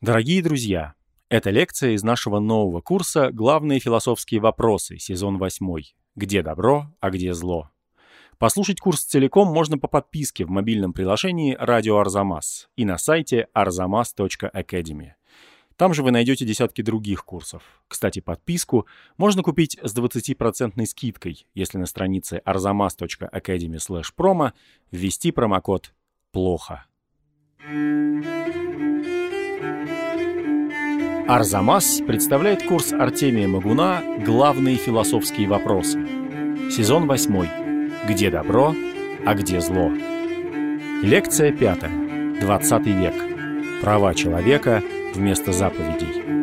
Дорогие друзья, это лекция из нашего нового курса «Главные философские вопросы», сезон 8. «Где добро, а где зло?». Послушать курс целиком можно по подписке в мобильном приложении «Радио Арзамас» и на сайте arzamas.academy. Там же вы найдете десятки других курсов. Кстати, подписку можно купить с 20% скидкой, если на странице arzamas.academy/promo ввести промокод «Плохо». Арзамас представляет курс Артемия Магуна «Главные философские вопросы». Сезон 8. Где добро, а где зло? Лекция 5. 20 век. Права человека вместо заповедей.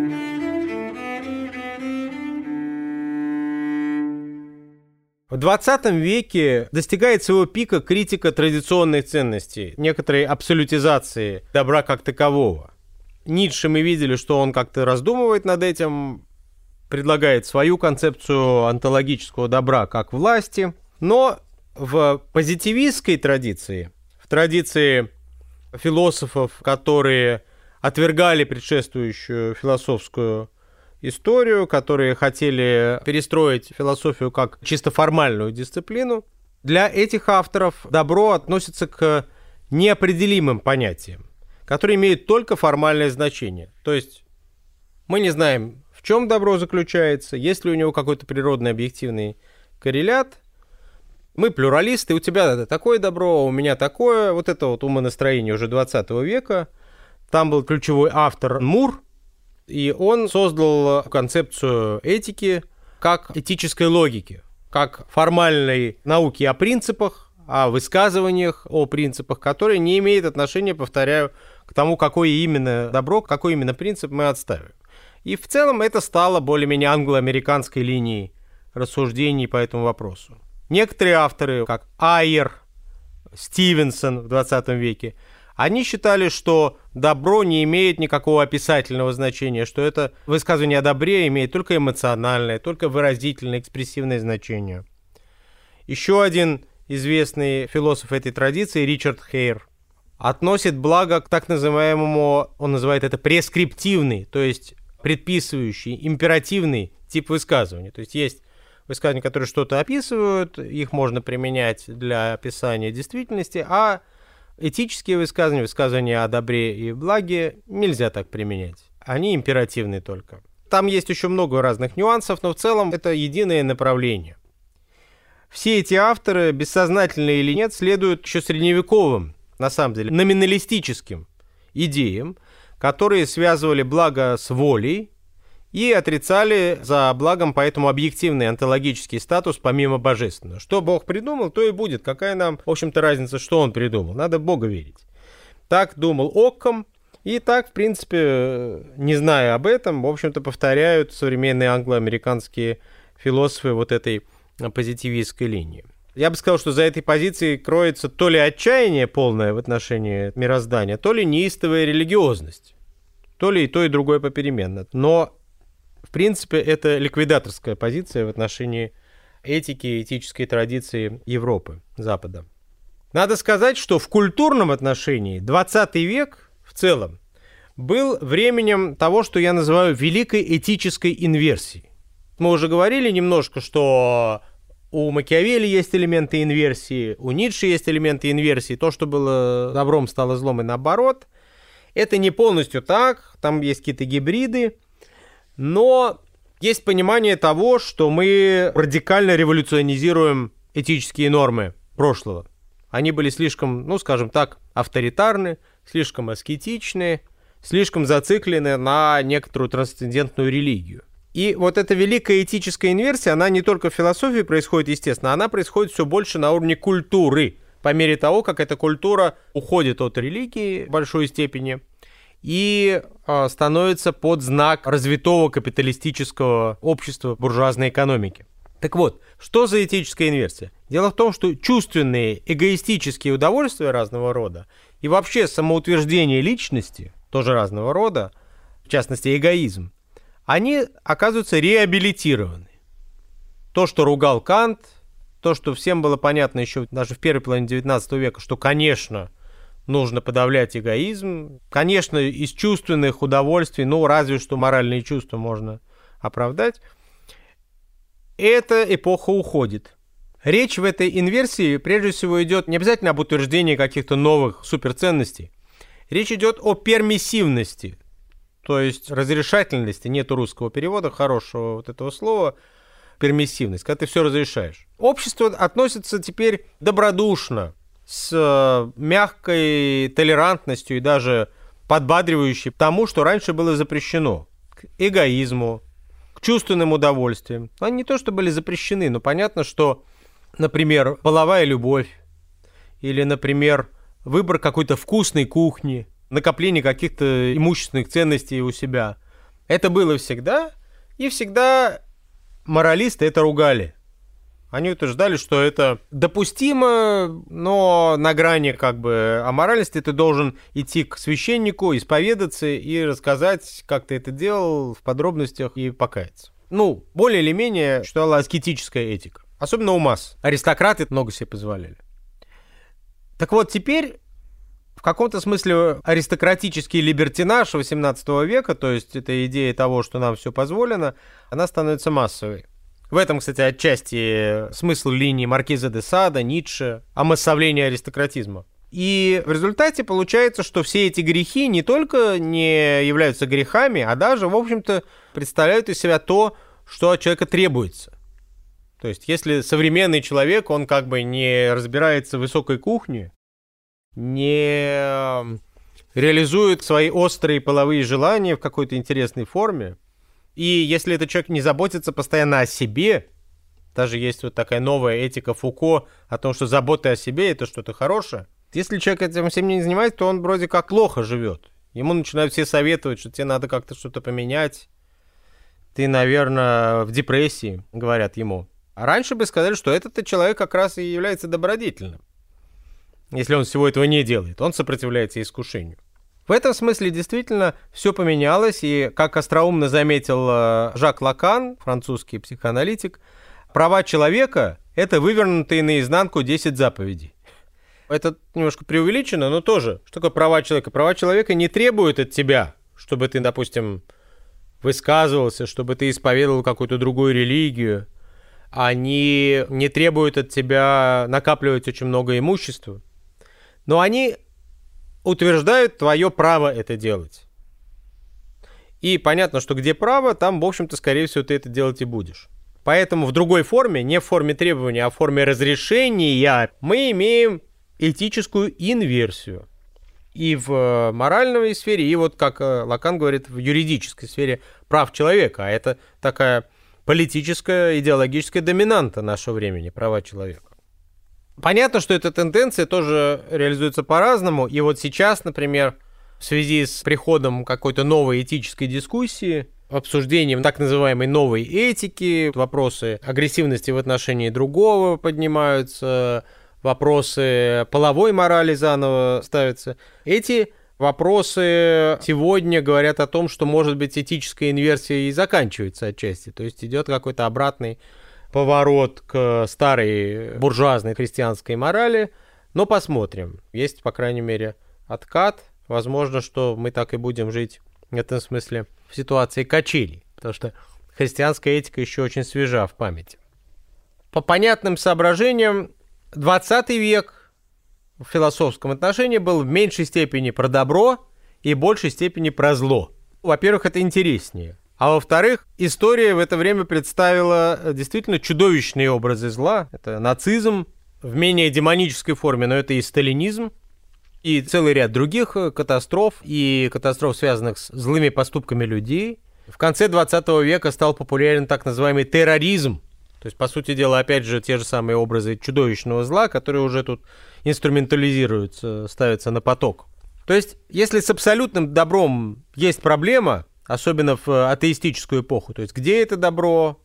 В 20 веке достигает своего пика критика традиционных ценностей, некоторой абсолютизации добра как такового. Ницше мы видели, что он как-то раздумывает над этим, предлагает свою концепцию онтологического добра как власти, но в позитивистской традиции, в традиции философов, которые отвергали предшествующую философскую историю, которые хотели перестроить философию как чисто формальную дисциплину, для этих авторов добро относится к неопределимым понятиям который имеет только формальное значение. То есть мы не знаем, в чем добро заключается, есть ли у него какой-то природный объективный коррелят. Мы плюралисты, у тебя такое добро, у меня такое. Вот это вот умонастроение уже 20 века. Там был ключевой автор Мур, и он создал концепцию этики как этической логики, как формальной науки о принципах, о высказываниях, о принципах, которые не имеют отношения, повторяю, к тому, какое именно добро, какой именно принцип мы отставим. И в целом это стало более-менее англо-американской линией рассуждений по этому вопросу. Некоторые авторы, как Айер, Стивенсон в 20 веке, они считали, что добро не имеет никакого описательного значения, что это высказывание о добре имеет только эмоциональное, только выразительное, экспрессивное значение. Еще один известный философ этой традиции, Ричард Хейр, относит благо к так называемому, он называет это прескриптивный, то есть предписывающий, императивный тип высказывания. То есть есть высказывания, которые что-то описывают, их можно применять для описания действительности, а этические высказывания, высказывания о добре и благе нельзя так применять. Они императивны только. Там есть еще много разных нюансов, но в целом это единое направление. Все эти авторы, бессознательно или нет, следуют еще средневековым на самом деле, номиналистическим идеям, которые связывали благо с волей и отрицали за благом поэтому объективный онтологический статус помимо божественного. Что Бог придумал, то и будет. Какая нам, в общем-то, разница, что Он придумал? Надо Бога верить. Так думал Оккам, и так, в принципе, не зная об этом, в общем-то, повторяют современные англо-американские философы вот этой позитивистской линии. Я бы сказал, что за этой позицией кроется то ли отчаяние полное в отношении мироздания, то ли неистовая религиозность. То ли и то, и другое попеременно. Но, в принципе, это ликвидаторская позиция в отношении этики и этической традиции Европы, Запада. Надо сказать, что в культурном отношении 20 век в целом был временем того, что я называю великой этической инверсией. Мы уже говорили немножко, что у Макиавелли есть элементы инверсии, у Ницше есть элементы инверсии. То, что было добром, стало злом и наоборот. Это не полностью так, там есть какие-то гибриды, но есть понимание того, что мы радикально революционизируем этические нормы прошлого. Они были слишком, ну, скажем так, авторитарны, слишком аскетичны, слишком зациклены на некоторую трансцендентную религию. И вот эта великая этическая инверсия, она не только в философии происходит, естественно, она происходит все больше на уровне культуры, по мере того, как эта культура уходит от религии в большой степени и э, становится под знак развитого капиталистического общества буржуазной экономики. Так вот, что за этическая инверсия? Дело в том, что чувственные, эгоистические удовольствия разного рода и вообще самоутверждение личности, тоже разного рода, в частности эгоизм, они оказываются реабилитированы. То, что ругал Кант, то, что всем было понятно еще даже в первой половине XIX века, что, конечно, нужно подавлять эгоизм. Конечно, из чувственных удовольствий, ну, разве что моральные чувства можно оправдать. Эта эпоха уходит. Речь в этой инверсии прежде всего идет не обязательно об утверждении каких-то новых суперценностей. Речь идет о пермиссивности, то есть разрешательности. Нету русского перевода хорошего вот этого слова пермиссивность, когда ты все разрешаешь. Общество относится теперь добродушно, с э, мягкой толерантностью и даже подбадривающей тому, что раньше было запрещено. К эгоизму, к чувственным удовольствиям. Они не то, что были запрещены, но понятно, что например, половая любовь, или, например, выбор какой-то вкусной кухни, накопление каких-то имущественных ценностей у себя. Это было всегда, и всегда моралисты это ругали. Они утверждали, что это допустимо, но на грани как бы аморальности ты должен идти к священнику, исповедаться и рассказать, как ты это делал в подробностях и покаяться. Ну, более или менее, это аскетическая этика. Особенно у масс. Аристократы много себе позволяли. Так вот, теперь каком-то смысле аристократический либертинаж 18 века, то есть эта идея того, что нам все позволено, она становится массовой. В этом, кстати, отчасти смысл линии Маркиза де Сада, Ницше, о массовлении аристократизма. И в результате получается, что все эти грехи не только не являются грехами, а даже, в общем-то, представляют из себя то, что от человека требуется. То есть, если современный человек, он как бы не разбирается в высокой кухне, не реализует свои острые половые желания в какой-то интересной форме, и если этот человек не заботится постоянно о себе, даже есть вот такая новая этика Фуко о том, что забота о себе это что-то хорошее. Если человек этим всем не занимается, то он вроде как плохо живет. Ему начинают все советовать, что тебе надо как-то что-то поменять. Ты, наверное, в депрессии, говорят ему. А раньше бы сказали, что этот человек как раз и является добродетельным. Если он всего этого не делает, он сопротивляется искушению. В этом смысле действительно все поменялось, и, как остроумно заметил э, Жак Лакан, французский психоаналитик, права человека – это вывернутые наизнанку 10 заповедей. Это немножко преувеличено, но тоже. Что такое права человека? Права человека не требуют от тебя, чтобы ты, допустим, высказывался, чтобы ты исповедовал какую-то другую религию, они не требуют от тебя накапливать очень много имущества, но они утверждают твое право это делать. И понятно, что где право, там, в общем-то, скорее всего, ты это делать и будешь. Поэтому в другой форме, не в форме требования, а в форме разрешения, мы имеем этическую инверсию. И в моральной сфере, и вот, как э, Лакан говорит, в юридической сфере прав человека. А это такая политическая, идеологическая доминанта нашего времени, права человека. Понятно, что эта тенденция тоже реализуется по-разному. И вот сейчас, например, в связи с приходом какой-то новой этической дискуссии, обсуждением так называемой новой этики, вопросы агрессивности в отношении другого поднимаются, вопросы половой морали заново ставятся. Эти вопросы сегодня говорят о том, что, может быть, этическая инверсия и заканчивается отчасти. То есть идет какой-то обратный поворот к старой буржуазной христианской морали. Но посмотрим. Есть, по крайней мере, откат. Возможно, что мы так и будем жить в этом смысле в ситуации качелей. Потому что христианская этика еще очень свежа в памяти. По понятным соображениям, 20 век в философском отношении был в меньшей степени про добро и большей степени про зло. Во-первых, это интереснее. А во-вторых, история в это время представила э, действительно чудовищные образы зла. Это нацизм в менее демонической форме, но это и сталинизм, и целый ряд других э, катастроф, и катастроф, связанных с злыми поступками людей. В конце 20 века стал популярен так называемый терроризм, то есть, по сути дела, опять же, те же самые образы чудовищного зла, которые уже тут инструментализируются, ставятся на поток. То есть, если с абсолютным добром есть проблема, особенно в атеистическую эпоху, то есть, где это добро,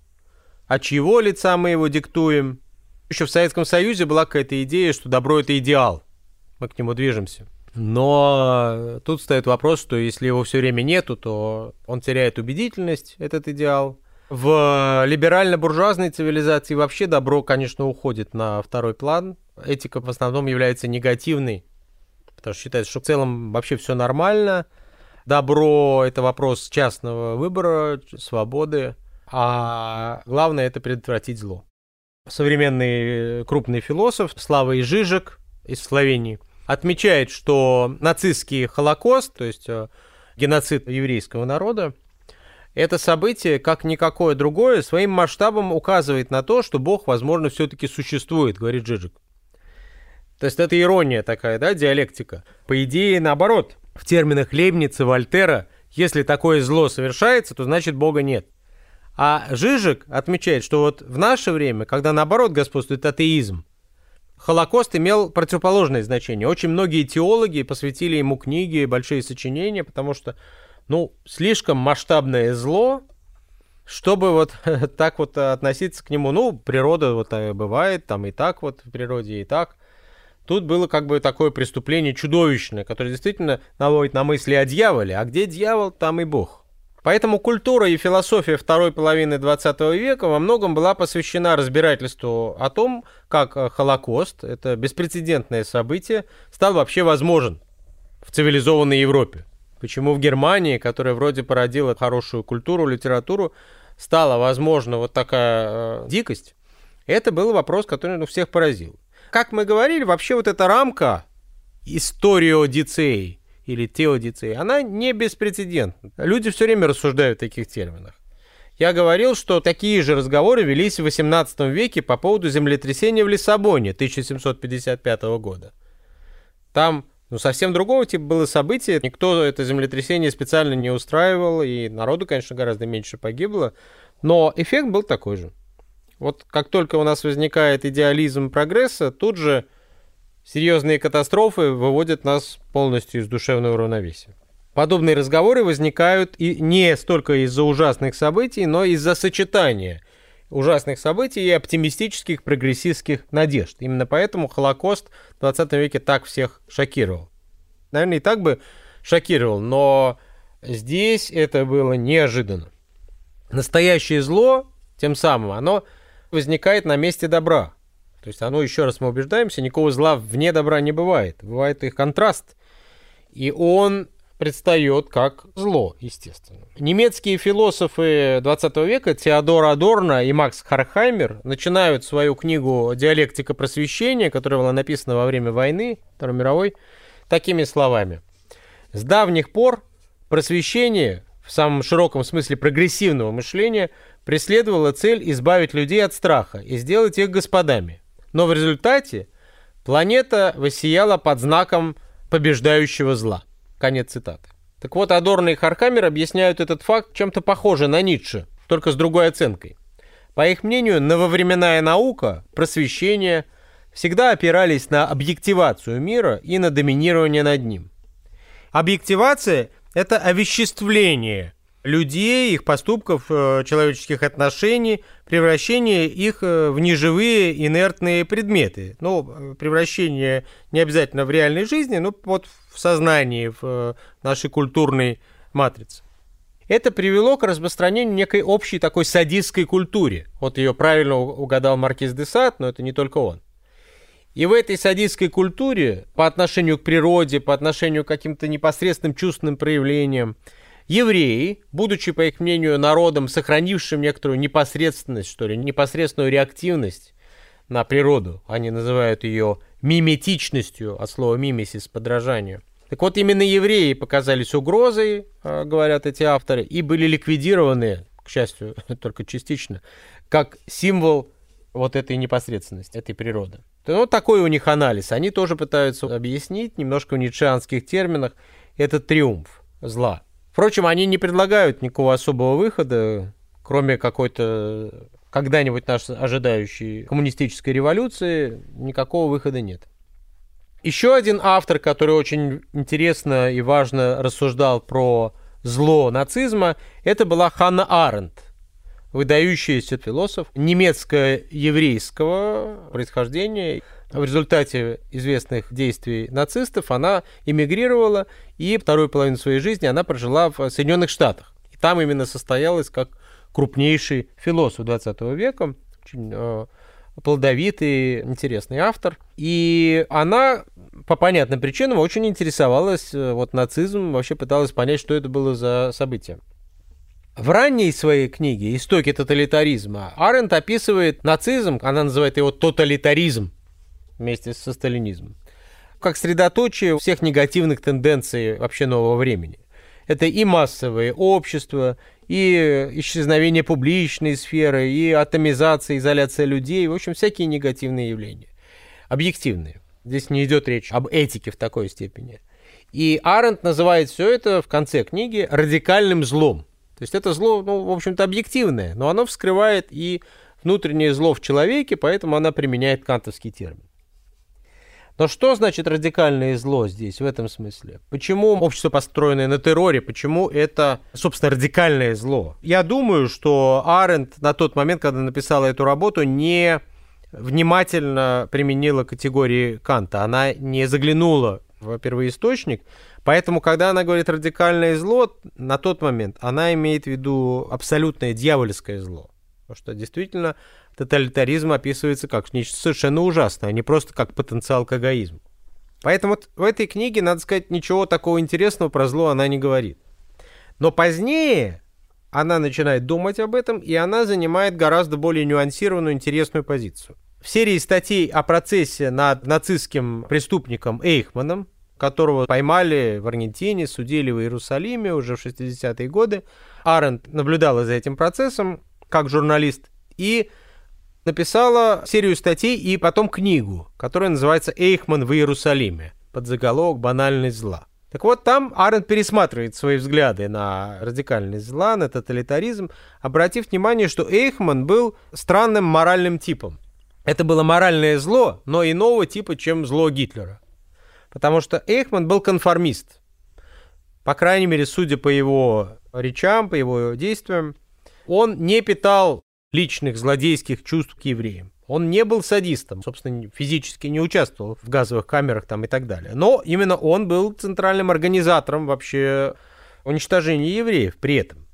от чьего лица мы его диктуем. Еще в Советском Союзе была какая-то идея, что добро — это идеал. Мы к нему движемся. Но тут стоит вопрос, что если его все время нету, то он теряет убедительность, этот идеал. В либерально-буржуазной цивилизации вообще добро, конечно, уходит на второй план. Этика в основном является негативной, потому что считается, что в целом вообще все нормально. Добро — это вопрос частного выбора, свободы, а главное — это предотвратить зло. Современный крупный философ Слава Ижижик из Словении отмечает, что нацистский Холокост, то есть э, геноцид еврейского народа, это событие, как никакое другое, своим масштабом указывает на то, что Бог, возможно, все-таки существует, говорит Жижик. То есть это ирония такая, да, диалектика. По идее, наоборот, в терминах Лейбница, Вольтера, если такое зло совершается, то значит Бога нет. А Жижик отмечает, что вот в наше время, когда наоборот господствует атеизм, Холокост имел противоположное значение. Очень многие теологи посвятили ему книги, большие сочинения, потому что, ну, слишком масштабное зло, чтобы вот так вот относиться к нему. Ну, природа вот э, бывает, там и так вот в природе, и так. Тут было как бы такое преступление чудовищное, которое действительно наводит на мысли о дьяволе. А где дьявол, там и Бог. Поэтому культура и философия второй половины 20 века во многом была посвящена разбирательству о том, как э, Холокост, это беспрецедентное событие, стал вообще возможен в цивилизованной Европе. Почему в Германии, которая вроде породила хорошую культуру, литературу, стала возможна вот такая э, дикость, это был вопрос, который ну, всех поразил. Как мы говорили, вообще вот эта рамка историодицеи или теодицеи, она не беспрецедентна. Люди все время рассуждают в таких терминах. Я говорил, что такие же разговоры велись в XVIII веке по поводу землетрясения в Лиссабоне 1755 года. Там ну, совсем другого типа было событие. Никто это землетрясение специально не устраивал, и народу, конечно, гораздо меньше погибло. Но эффект был такой же. Вот как только у нас возникает идеализм прогресса, тут же серьезные катастрофы выводят нас полностью из душевного равновесия. Подобные разговоры возникают и не столько из-за ужасных событий, но из-за сочетания ужасных событий и оптимистических прогрессистских надежд. Именно поэтому Холокост в 20 веке так всех шокировал. Наверное, и так бы шокировал, но здесь это было неожиданно. Настоящее зло, тем самым, оно возникает на месте добра. То есть оно, еще раз мы убеждаемся, никакого зла вне добра не бывает. Бывает их контраст. И он предстает как зло, естественно. Немецкие философы 20 века Теодор Адорно и Макс Хархаймер начинают свою книгу «Диалектика просвещения», которая была написана во время войны Второй мировой, такими словами. С давних пор просвещение, в самом широком смысле прогрессивного мышления – преследовала цель избавить людей от страха и сделать их господами. Но в результате планета воссияла под знаком побеждающего зла. Конец цитаты. Так вот, Адорно и Харкамер объясняют этот факт чем-то похоже на Ницше, только с другой оценкой. По их мнению, нововременная наука, просвещение всегда опирались на объективацию мира и на доминирование над ним. Объективация – это овеществление людей, их поступков, э, человеческих отношений, превращение их э, в неживые инертные предметы. Ну, превращение не обязательно в реальной жизни, но вот в сознании, в э, нашей культурной матрице. Это привело к распространению некой общей такой садистской культуре. Вот ее правильно угадал Маркиз де Сад, но это не только он. И в этой садистской культуре по отношению к природе, по отношению к каким-то непосредственным чувственным проявлениям, Евреи, будучи, по их мнению, народом, сохранившим некоторую непосредственность, что ли, непосредственную реактивность на природу, они называют ее миметичностью, от слова мимесис, подражание. Так вот, именно евреи показались угрозой, а, говорят эти авторы, и были ликвидированы, к счастью, только частично, как символ вот этой непосредственности, этой природы. Ну, такой у них анализ. Они тоже пытаются объяснить немножко в ницшеанских терминах этот триумф зла. Впрочем, они не предлагают никакого особого выхода, кроме какой-то когда-нибудь нас ожидающей коммунистической революции, никакого выхода нет. Еще один автор, который очень интересно и важно рассуждал про зло нацизма, это была Ханна Аренд, выдающийся философ немецко-еврейского происхождения в результате известных действий нацистов она эмигрировала и вторую половину своей жизни она прожила в Соединенных Штатах. И там именно состоялась как крупнейший философ 20 века, очень э, плодовитый, интересный автор. И она по понятным причинам очень интересовалась э, вот нацизмом, вообще пыталась понять, что это было за событие. В ранней своей книге «Истоки тоталитаризма» Аренд описывает нацизм, она называет его тоталитаризм вместе со сталинизмом, как средоточие всех негативных тенденций вообще нового времени. Это и массовое общество, и исчезновение публичной сферы, и атомизация, изоляция людей, в общем, всякие негативные явления. Объективные. Здесь не идет речь об этике в такой степени. И Аренд называет все это в конце книги радикальным злом. То есть это зло, ну, в общем-то, объективное, но оно вскрывает и внутреннее зло в человеке, поэтому она применяет кантовский термин. Но что значит радикальное зло здесь, в этом смысле? Почему общество, построенное на терроре, почему это, собственно, радикальное зло? Я думаю, что Аренд на тот момент, когда написала эту работу, не внимательно применила категории Канта. Она не заглянула в первоисточник, поэтому, когда она говорит радикальное зло, на тот момент она имеет в виду абсолютное дьявольское зло. Потому что действительно тоталитаризм описывается как нечто совершенно ужасное, а не просто как потенциал к эгоизму. Поэтому в этой книге, надо сказать, ничего такого интересного про зло она не говорит. Но позднее она начинает думать об этом, и она занимает гораздо более нюансированную, интересную позицию. В серии статей о процессе над нацистским преступником Эйхманом, которого поймали в Аргентине, судили в Иерусалиме уже в 60-е годы, Аренд наблюдала за этим процессом как журналист и написала серию статей и потом книгу, которая называется «Эйхман в Иерусалиме» под заголовок «Банальность зла». Так вот, там Аренд пересматривает свои взгляды на радикальность зла, на тоталитаризм, обратив внимание, что Эйхман был странным моральным типом. Это было моральное зло, но иного типа, чем зло Гитлера. Потому что Эйхман был конформист. По крайней мере, судя по его речам, по его действиям, он не питал личных злодейских чувств к евреям. Он не был садистом, собственно, физически не участвовал в газовых камерах там и так далее. Но именно он был центральным организатором вообще уничтожения евреев при этом.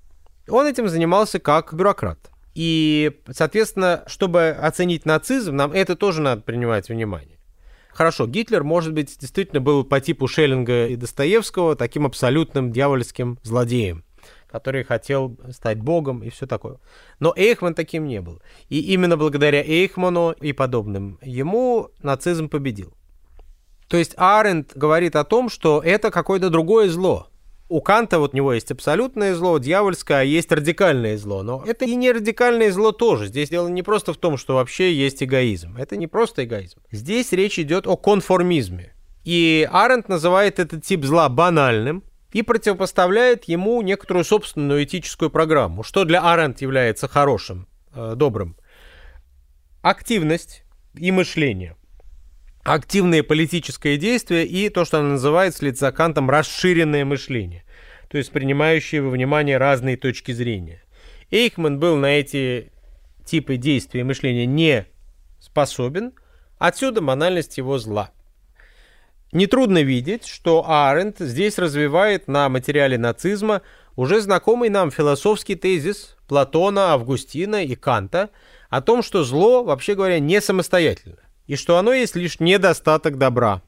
Он этим занимался как бюрократ. И, соответственно, чтобы оценить нацизм, нам это тоже надо принимать внимание. Хорошо, Гитлер, может быть, действительно был по типу Шеллинга и Достоевского таким абсолютным дьявольским злодеем который хотел стать богом и все такое. Но Эйхман таким не был. И именно благодаря Эйхману и подобным ему нацизм победил. То есть Аренд говорит о том, что это какое-то другое зло. У Канта вот у него есть абсолютное зло, дьявольское, а есть радикальное зло. Но это и не радикальное зло тоже. Здесь дело не просто в том, что вообще есть эгоизм. Это не просто эгоизм. Здесь речь идет о конформизме. И Аренд называет этот тип зла банальным, и противопоставляет ему некоторую собственную этическую программу, что для Аренд является хорошим, э, добрым. Активность и мышление. Активное политическое действие и то, что она называет с лица Кантом расширенное мышление, то есть принимающее во внимание разные точки зрения. Эйхман был на эти типы действия и мышления не способен, отсюда банальность его зла. Нетрудно видеть, что Аренд здесь развивает на материале нацизма уже знакомый нам философский тезис Платона, Августина и Канта о том, что зло, вообще говоря, не самостоятельно, и что оно есть лишь недостаток добра.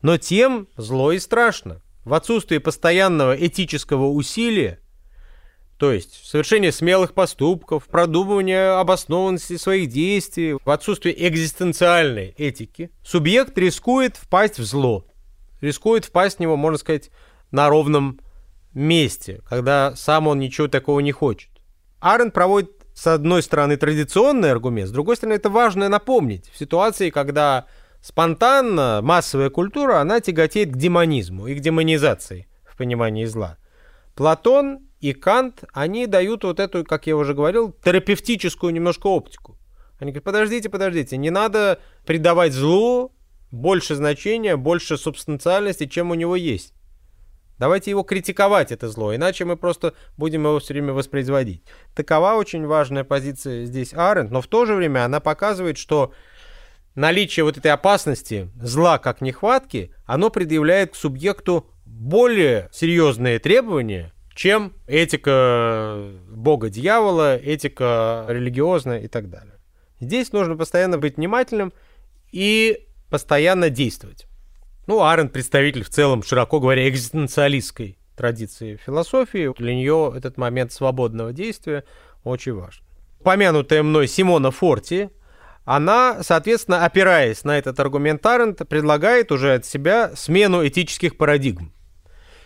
Но тем зло и страшно. В отсутствии постоянного этического усилия то есть совершение смелых поступков, продумывание обоснованности своих действий, в отсутствии экзистенциальной этики, субъект рискует впасть в зло. Рискует впасть в него, можно сказать, на ровном месте, когда сам он ничего такого не хочет. Арен проводит, с одной стороны, традиционный аргумент, с другой стороны, это важно напомнить. В ситуации, когда спонтанно массовая культура, она тяготеет к демонизму и к демонизации в понимании зла. Платон и Кант, они дают вот эту, как я уже говорил, терапевтическую немножко оптику. Они говорят, подождите, подождите, не надо придавать злу больше значения, больше субстанциальности, чем у него есть. Давайте его критиковать, это зло, иначе мы просто будем его все время воспроизводить. Такова очень важная позиция здесь Аренд, но в то же время она показывает, что наличие вот этой опасности, зла как нехватки, оно предъявляет к субъекту более серьезные требования, чем этика бога-дьявола, этика религиозная и так далее. Здесь нужно постоянно быть внимательным и постоянно действовать. Ну, Арен представитель в целом, широко говоря, экзистенциалистской традиции философии. Для нее этот момент свободного действия очень важен. Помянутая мной Симона Форти, она, соответственно, опираясь на этот аргумент Арендта, предлагает уже от себя смену этических парадигм.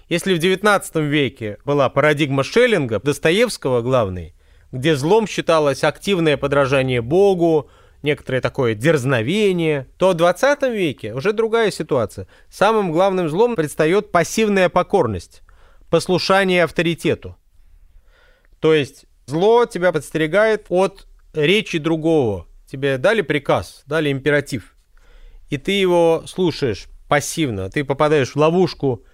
Если в XIX веке была парадигма Шеллинга, Достоевского главной, где злом считалось активное подражание Богу, некоторое такое дерзновение, то в 20 веке уже другая ситуация. Самым главным злом предстает пассивная покорность, послушание авторитету. То есть зло тебя подстерегает от речи другого. Тебе дали приказ, дали императив, и ты его слушаешь пассивно, ты попадаешь в ловушку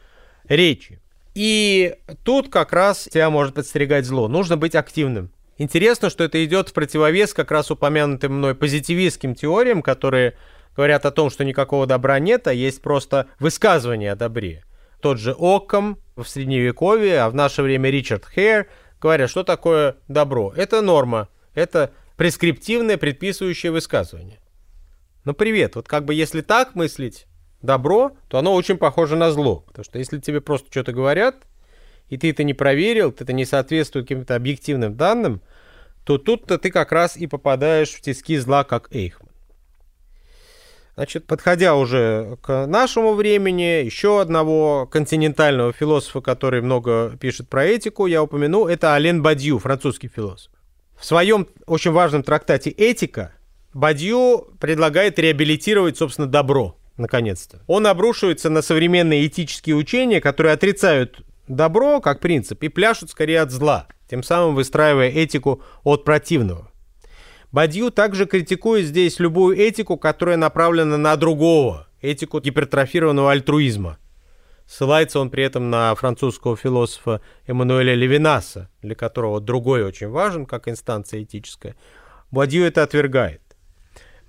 речи. И тут как раз тебя может подстерегать зло. Нужно быть активным. Интересно, что это идет в противовес как раз упомянутым мной позитивистским теориям, которые говорят о том, что никакого добра нет, а есть просто высказывание о добре. Тот же Оккам в Средневековье, а в наше время Ричард Хейр говорят, что такое добро. Это норма, это прескриптивное, предписывающее высказывание. Ну, привет, вот как бы если так мыслить добро, то оно очень похоже на зло. Потому что если тебе просто что-то говорят, и ты это не проверил, это не соответствует каким-то объективным данным, то тут-то ты как раз и попадаешь в тиски зла, как Эйхман. Значит, подходя уже к нашему времени, еще одного континентального философа, который много пишет про этику, я упомяну, это Ален Бадью, французский философ. В своем очень важном трактате «Этика» Бадью предлагает реабилитировать, собственно, добро, наконец-то. Он обрушивается на современные этические учения, которые отрицают добро как принцип и пляшут скорее от зла, тем самым выстраивая этику от противного. Бадью также критикует здесь любую этику, которая направлена на другого, этику гипертрофированного альтруизма. Ссылается он при этом на французского философа Эммануэля Левинаса, для которого другой очень важен, как инстанция этическая. Бадью это отвергает.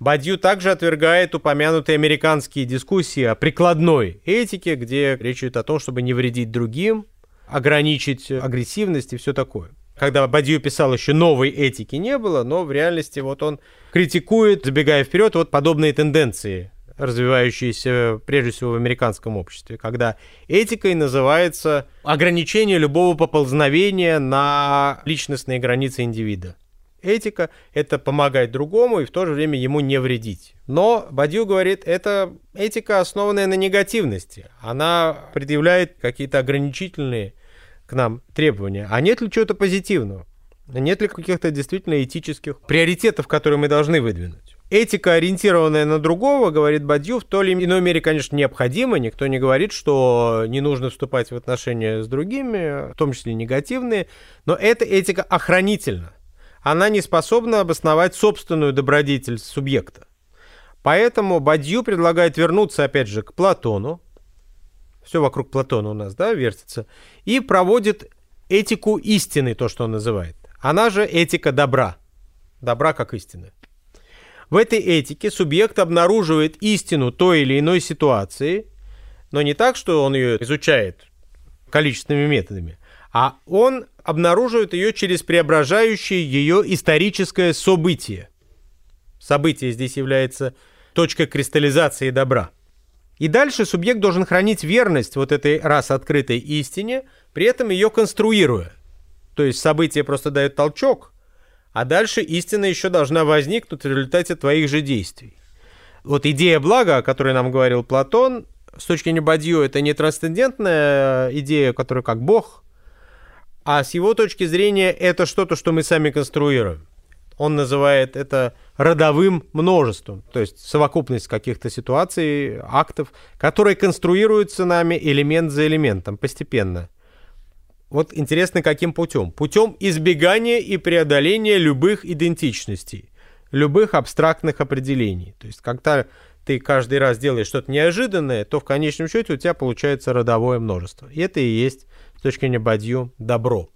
Бадью также отвергает упомянутые американские дискуссии о прикладной этике, где речь идет о том, чтобы не вредить другим, ограничить агрессивность и все такое. Когда Бадью писал, еще новой этики не было, но в реальности вот он критикует, забегая вперед, вот подобные тенденции, развивающиеся прежде всего в американском обществе, когда этикой называется ограничение любого поползновения на личностные границы индивида. Этика — это помогать другому и в то же время ему не вредить. Но Бадью говорит, это этика, основанная на негативности. Она предъявляет какие-то ограничительные к нам требования. А нет ли чего-то позитивного? Нет ли каких-то действительно этических приоритетов, которые мы должны выдвинуть? Этика, ориентированная на другого, говорит Бадью, в той или иной мере, конечно, необходима. Никто не говорит, что не нужно вступать в отношения с другими, в том числе негативные. Но эта этика охранительна она не способна обосновать собственную добродетель субъекта. Поэтому Бадью предлагает вернуться, опять же, к Платону. Все вокруг Платона у нас, да, вертится. И проводит этику истины, то, что он называет. Она же этика добра. Добра как истины. В этой этике субъект обнаруживает истину той или иной ситуации, но не так, что он ее изучает количественными методами, а он обнаруживает ее через преображающее ее историческое событие. Событие здесь является точкой кристаллизации добра. И дальше субъект должен хранить верность вот этой раз открытой истине, при этом ее конструируя. То есть событие просто дает толчок, а дальше истина еще должна возникнуть в результате твоих же действий. Вот идея блага, о которой нам говорил Платон, с точки зрения Бадью, это не трансцендентная идея, которая как Бог а с его точки зрения это что-то, что мы сами конструируем. Он называет это родовым множеством, то есть совокупность каких-то ситуаций, актов, которые конструируются нами элемент за элементом постепенно. Вот интересно, каким путем? Путем избегания и преодоления любых идентичностей, любых абстрактных определений. То есть, когда ты каждый раз делаешь что-то неожиданное, то в конечном счете у тебя получается родовое множество. И это и есть точки зрения Бадью добро.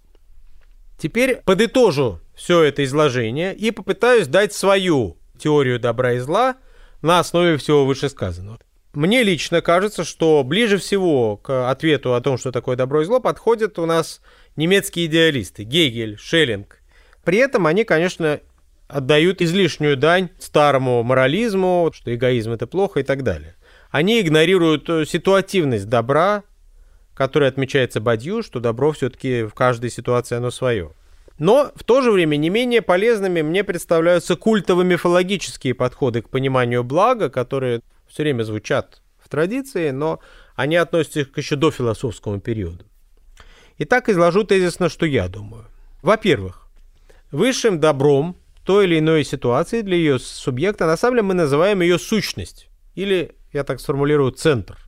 Теперь подытожу все это изложение и попытаюсь дать свою теорию добра и зла на основе всего вышесказанного. Мне лично кажется, что ближе всего к ответу о том, что такое добро и зло, подходят у нас немецкие идеалисты Гегель, Шеллинг. При этом они, конечно, отдают излишнюю дань старому морализму, что эгоизм это плохо и так далее. Они игнорируют ситуативность добра, которая отмечается Бадью, что добро все-таки в каждой ситуации оно свое. Но в то же время не менее полезными мне представляются культово-мифологические подходы к пониманию блага, которые все время звучат в традиции, но они относятся к еще до философскому периоду. Итак, изложу тезисно, что я думаю. Во-первых, высшим добром той или иной ситуации для ее субъекта на самом деле мы называем ее сущность, или, я так сформулирую, центр.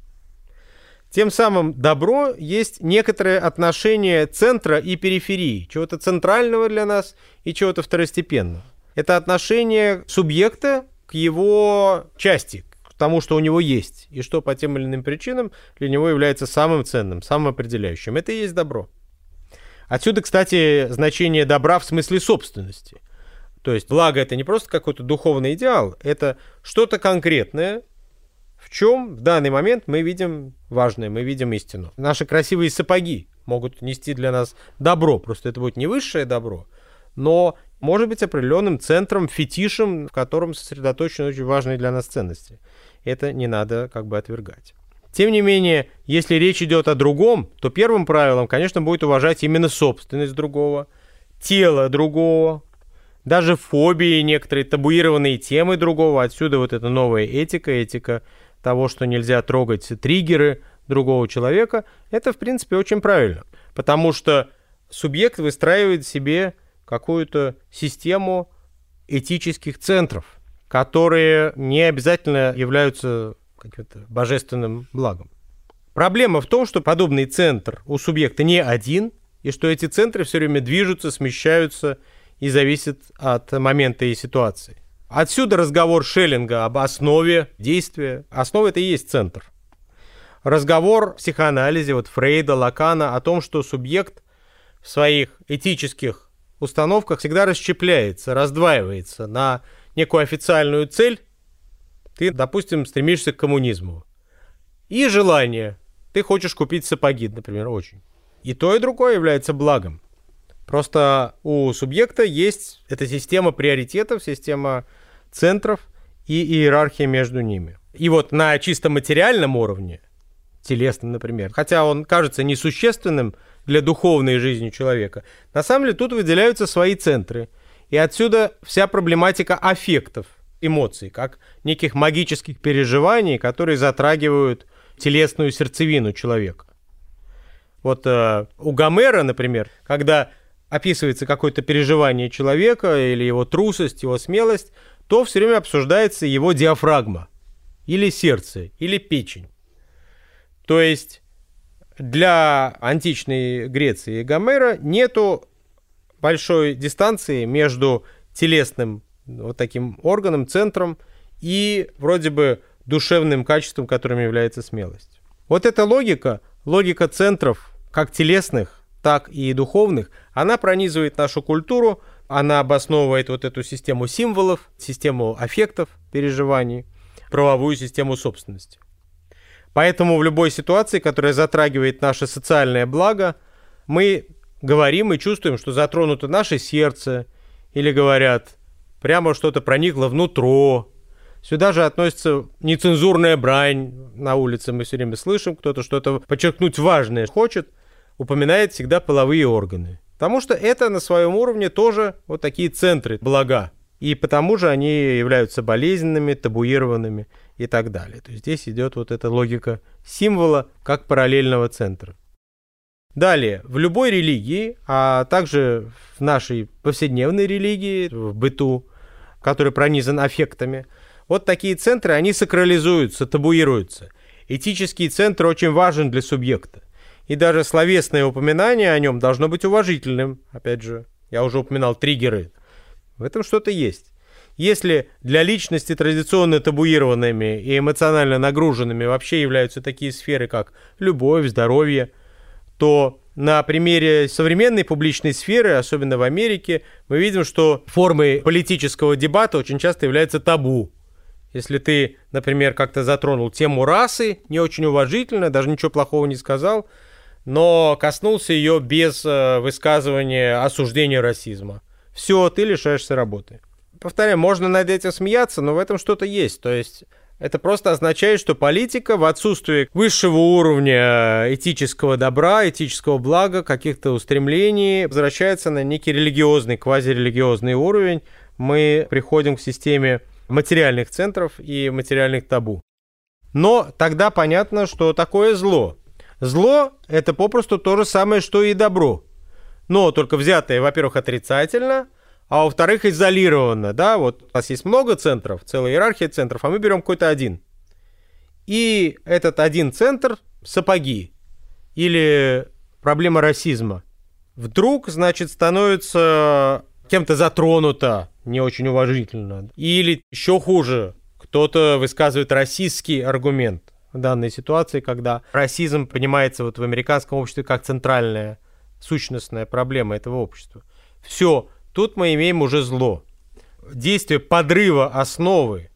Тем самым добро есть некоторое отношение центра и периферии, чего-то центрального для нас и чего-то второстепенного. Это отношение субъекта к его части, к тому, что у него есть, и что по тем или иным причинам для него является самым ценным, самым определяющим. Это и есть добро. Отсюда, кстати, значение добра в смысле собственности. То есть благо это не просто какой-то духовный идеал, это что-то конкретное, в чем в данный момент мы видим важное, мы видим истину. Наши красивые сапоги могут нести для нас добро, просто это будет не высшее добро, но может быть определенным центром, фетишем, в котором сосредоточены очень важные для нас ценности. Это не надо как бы отвергать. Тем не менее, если речь идет о другом, то первым правилом, конечно, будет уважать именно собственность другого, тело другого, даже фобии, некоторые табуированные темы другого. Отсюда вот эта новая этика, этика того, что нельзя трогать триггеры другого человека, это, в принципе, очень правильно. Потому что субъект выстраивает себе какую-то систему этических центров, которые не обязательно являются каким-то божественным благом. Проблема в том, что подобный центр у субъекта не один, и что эти центры все время движутся, смещаются и зависят от момента и ситуации. Отсюда разговор Шеллинга об основе действия. Основа это и есть центр. Разговор в психоанализе вот Фрейда, Лакана о том, что субъект в своих этических установках всегда расщепляется, раздваивается на некую официальную цель ты, допустим, стремишься к коммунизму. И желание. Ты хочешь купить сапоги, например, очень. И то, и другое является благом. Просто у субъекта есть эта система приоритетов, система центров и иерархия между ними. И вот на чисто материальном уровне, телесном, например, хотя он кажется несущественным для духовной жизни человека, на самом деле тут выделяются свои центры. И отсюда вся проблематика аффектов – эмоций, как неких магических переживаний, которые затрагивают телесную сердцевину человека. Вот э, у Гомера, например, когда описывается какое-то переживание человека или его трусость, его смелость, то все время обсуждается его диафрагма, или сердце, или печень. То есть для античной Греции и Гомера нету большой дистанции между телесным вот таким органом, центром и вроде бы душевным качеством, которым является смелость. Вот эта логика, логика центров, как телесных, так и духовных, она пронизывает нашу культуру, она обосновывает вот эту систему символов, систему аффектов, переживаний, правовую систему собственности. Поэтому в любой ситуации, которая затрагивает наше социальное благо, мы говорим и чувствуем, что затронуто наше сердце, или говорят, прямо что-то проникло внутрь. Сюда же относится нецензурная брань на улице. Мы все время слышим, кто-то что-то подчеркнуть важное хочет, упоминает всегда половые органы. Потому что это на своем уровне тоже вот такие центры блага. И потому же они являются болезненными, табуированными и так далее. То есть здесь идет вот эта логика символа как параллельного центра. Далее, в любой религии, а также в нашей повседневной религии, в быту, который пронизан аффектами, вот такие центры, они сакрализуются, табуируются. Этический центр очень важен для субъекта. И даже словесное упоминание о нем должно быть уважительным. Опять же, я уже упоминал триггеры. В этом что-то есть. Если для личности традиционно табуированными и эмоционально нагруженными вообще являются такие сферы, как любовь, здоровье, то на примере современной публичной сферы, особенно в Америке, мы видим, что формой политического дебата очень часто является табу. Если ты, например, как-то затронул тему расы, не очень уважительно, даже ничего плохого не сказал, но коснулся ее без э, высказывания осуждения расизма. Все, ты лишаешься работы. повторяю, можно над этим смеяться, но в этом что-то есть. То есть это просто означает, что политика в отсутствии высшего уровня этического добра, этического блага, каких-то устремлений возвращается на некий религиозный, квазирелигиозный уровень. Мы приходим к системе материальных центров и материальных табу. Но тогда понятно, что такое зло. Зло – это попросту то же самое, что и добро. Но только взятое, во-первых, отрицательно – а во-вторых, изолированно, да, вот у нас есть много центров, целая иерархия центров, а мы берем какой-то один. И этот один центр – сапоги или проблема расизма. Вдруг, значит, становится кем-то затронуто не очень уважительно. Или еще хуже, кто-то высказывает расистский аргумент данной ситуации, когда расизм понимается вот в американском обществе как центральная сущностная проблема этого общества. Все, Тут мы имеем уже зло. Действие подрыва основы.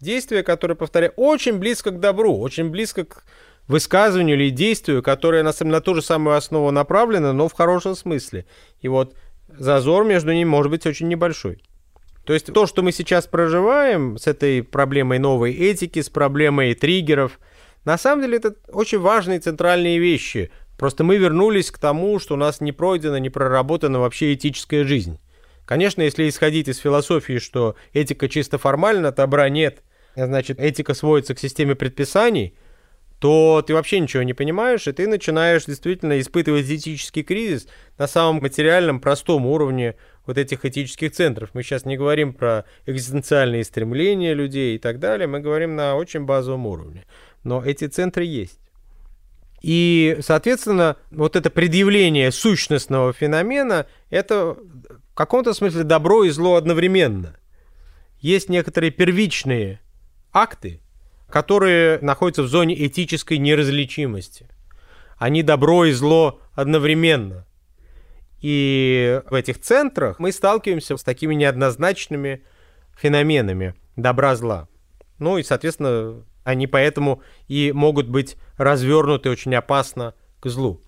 Действие, которое, повторяю, очень близко к добру, очень близко к высказыванию или действию, которое на, на ту же самую основу направлено, но в хорошем смысле. И вот зазор между ними может быть очень небольшой. То есть то, что мы сейчас проживаем с этой проблемой новой этики, с проблемой триггеров, на самом деле это очень важные центральные вещи – Просто мы вернулись к тому, что у нас не пройдена, не проработана вообще этическая жизнь. Конечно, если исходить из философии, что этика чисто формальна, добра нет, значит, этика сводится к системе предписаний, то ты вообще ничего не понимаешь, и ты начинаешь действительно испытывать этический кризис на самом материальном, простом уровне вот этих этических центров. Мы сейчас не говорим про экзистенциальные стремления людей и так далее, мы говорим на очень базовом уровне. Но эти центры есть. И, соответственно, вот это предъявление сущностного феномена, это в каком-то смысле добро и зло одновременно. Есть некоторые первичные акты, которые находятся в зоне этической неразличимости. Они добро и зло одновременно. И в этих центрах мы сталкиваемся с такими неоднозначными феноменами добра-зла. Ну и, соответственно, они поэтому и могут быть развернуты очень опасно к злу.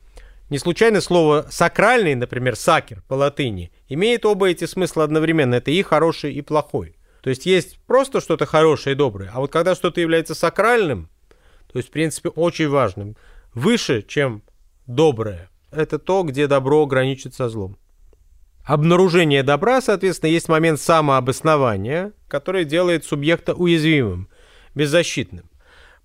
Не случайно слово «сакральный», например, «сакер» по латыни, имеет оба эти смысла одновременно. Это и хороший, и плохой. То есть есть просто что-то хорошее и доброе, а вот когда что-то является сакральным, то есть, в принципе, очень важным, выше, чем доброе, это то, где добро граничит злом. Обнаружение добра, соответственно, есть момент самообоснования, который делает субъекта уязвимым беззащитным.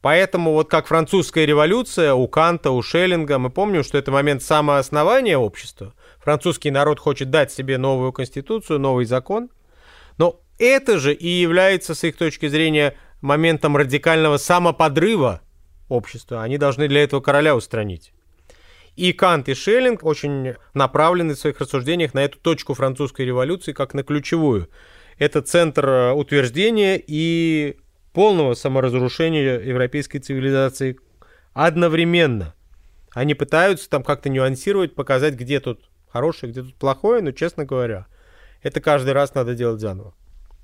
Поэтому вот как французская революция у Канта, у Шеллинга, мы помним, что это момент самооснования общества. Французский народ хочет дать себе новую конституцию, новый закон. Но это же и является, с их точки зрения, моментом радикального самоподрыва общества. Они должны для этого короля устранить. И Кант и Шеллинг очень направлены в своих рассуждениях на эту точку французской революции как на ключевую. Это центр э, утверждения и полного саморазрушения европейской цивилизации одновременно. Они пытаются там как-то нюансировать, показать, где тут хорошее, где тут плохое, но, честно говоря, это каждый раз надо делать заново.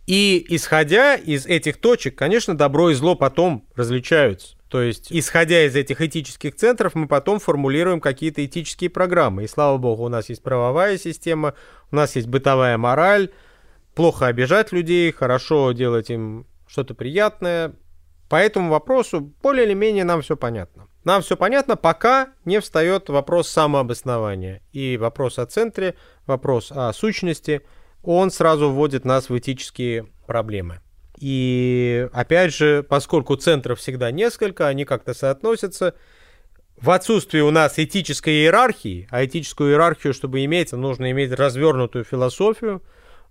И исходя из этих точек, конечно, добро и зло потом различаются. То есть, исходя из этих этических центров, мы потом формулируем какие-то этические программы. И слава богу, у нас есть правовая система, у нас есть бытовая мораль. Плохо обижать людей, хорошо делать им что-то приятное. По этому вопросу более или менее нам все понятно. Нам все понятно, пока не встает вопрос самообоснования. И вопрос о центре, вопрос о сущности, он сразу вводит нас в этические проблемы. И опять же, поскольку центров всегда несколько, они как-то соотносятся, в отсутствии у нас этической иерархии, а этическую иерархию, чтобы иметь, нужно иметь развернутую философию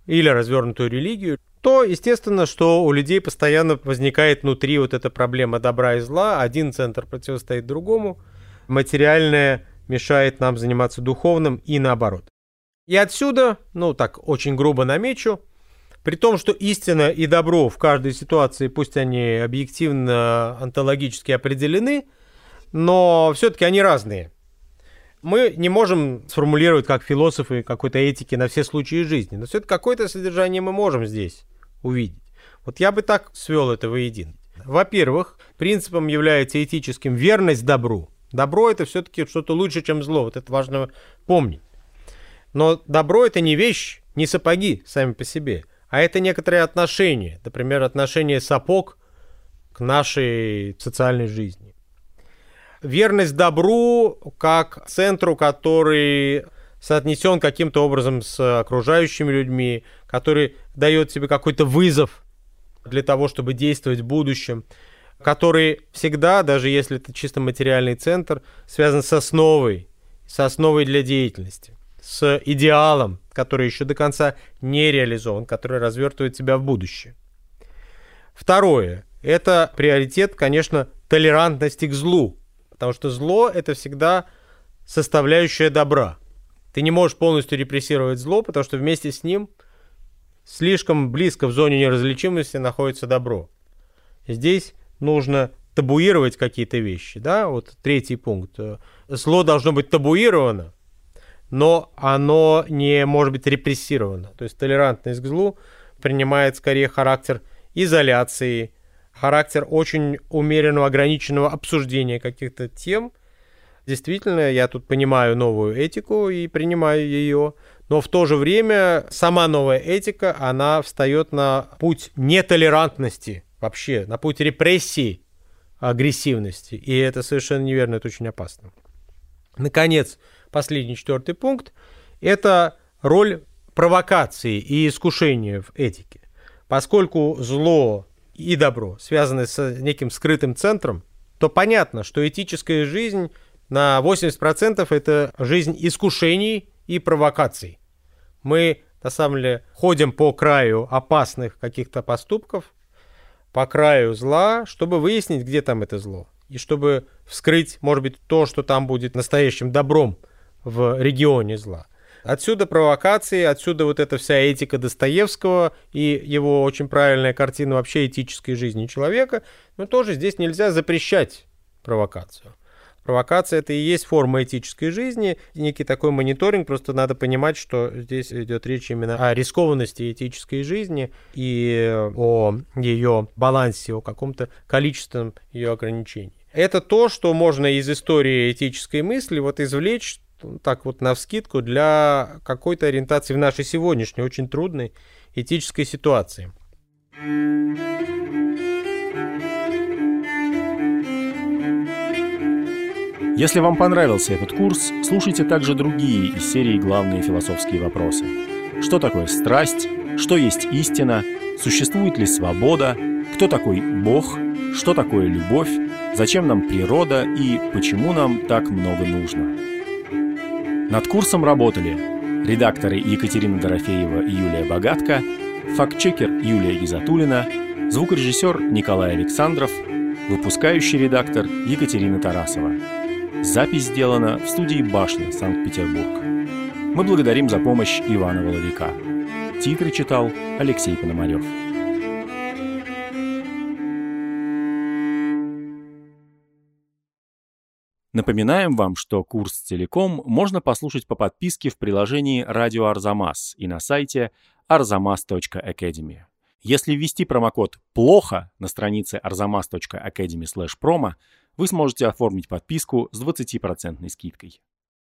или развернутую религию, то, естественно, что у людей постоянно возникает внутри вот эта проблема добра и зла. Один центр противостоит другому. Материальное мешает нам заниматься духовным и наоборот. И отсюда, ну так очень грубо намечу, при том, что истина и добро в каждой ситуации, пусть они объективно онтологически определены, но все-таки они разные. Мы не можем сформулировать как философы какой-то этики на все случаи жизни, но все-таки какое-то содержание мы можем здесь увидеть. Вот я бы так свел это воедино. Во-первых, принципом является этическим верность добру. Добро это все-таки что-то лучше, чем зло. Вот это важно помнить. Но добро это не вещь, не сапоги сами по себе, а это некоторые отношения. Например, отношение сапог к нашей социальной жизни. Верность добру как центру, который соотнесен каким-то образом с окружающими людьми, который дает себе какой-то вызов для того, чтобы действовать в будущем, который всегда, даже если это чисто материальный центр, связан с основой, с основой для деятельности, с идеалом, который еще до конца не реализован, который развертывает тебя в будущее. Второе. Это приоритет, конечно, толерантности к злу. Потому что зло – это всегда составляющая добра. Ты не можешь полностью репрессировать зло, потому что вместе с ним слишком близко в зоне неразличимости находится добро. Здесь нужно табуировать какие-то вещи, да, вот третий пункт. Зло должно быть табуировано, но оно не может быть репрессировано. То есть толерантность к злу принимает скорее характер изоляции, характер очень умеренного, ограниченного обсуждения каких-то тем. Действительно, я тут понимаю новую этику и принимаю ее, но в то же время сама новая этика, она встает на путь нетолерантности вообще, на путь репрессии, агрессивности. И это совершенно неверно, это очень опасно. Наконец, последний четвертый пункт – это роль провокации и искушения в этике. Поскольку зло и добро связаны с неким скрытым центром, то понятно, что этическая жизнь на 80% это жизнь искушений и провокаций. Мы, на самом деле, ходим по краю опасных каких-то поступков, по краю зла, чтобы выяснить, где там это зло. И чтобы вскрыть, может быть, то, что там будет настоящим добром в регионе зла. Отсюда провокации, отсюда вот эта вся этика Достоевского и его очень правильная картина вообще этической жизни человека. Но тоже здесь нельзя запрещать провокацию. Провокация это и есть форма этической жизни, некий такой мониторинг, просто надо понимать, что здесь идет речь именно о рискованности этической жизни и о ее балансе, о каком-то количественном ее ограничении. Это то, что можно из истории этической мысли вот извлечь так вот на вскидку для какой-то ориентации в нашей сегодняшней очень трудной этической ситуации. Если вам понравился этот курс, слушайте также другие из серии «Главные философские вопросы». Что такое страсть? Что есть истина? Существует ли свобода? Кто такой Бог? Что такое любовь? Зачем нам природа и почему нам так много нужно? Над курсом работали редакторы Екатерина Дорофеева и Юлия Богатко, фактчекер Юлия Гизатулина, звукорежиссер Николай Александров, выпускающий редактор Екатерина Тарасова. Запись сделана в студии «Башня», Санкт-Петербург. Мы благодарим за помощь Ивана Воловика. Титры читал Алексей Пономарев. Напоминаем вам, что курс целиком можно послушать по подписке в приложении «Радио Арзамас» и на сайте arzamas.academy. Если ввести промокод «плохо» на странице arzamas.academy/promo, вы сможете оформить подписку с 20% скидкой.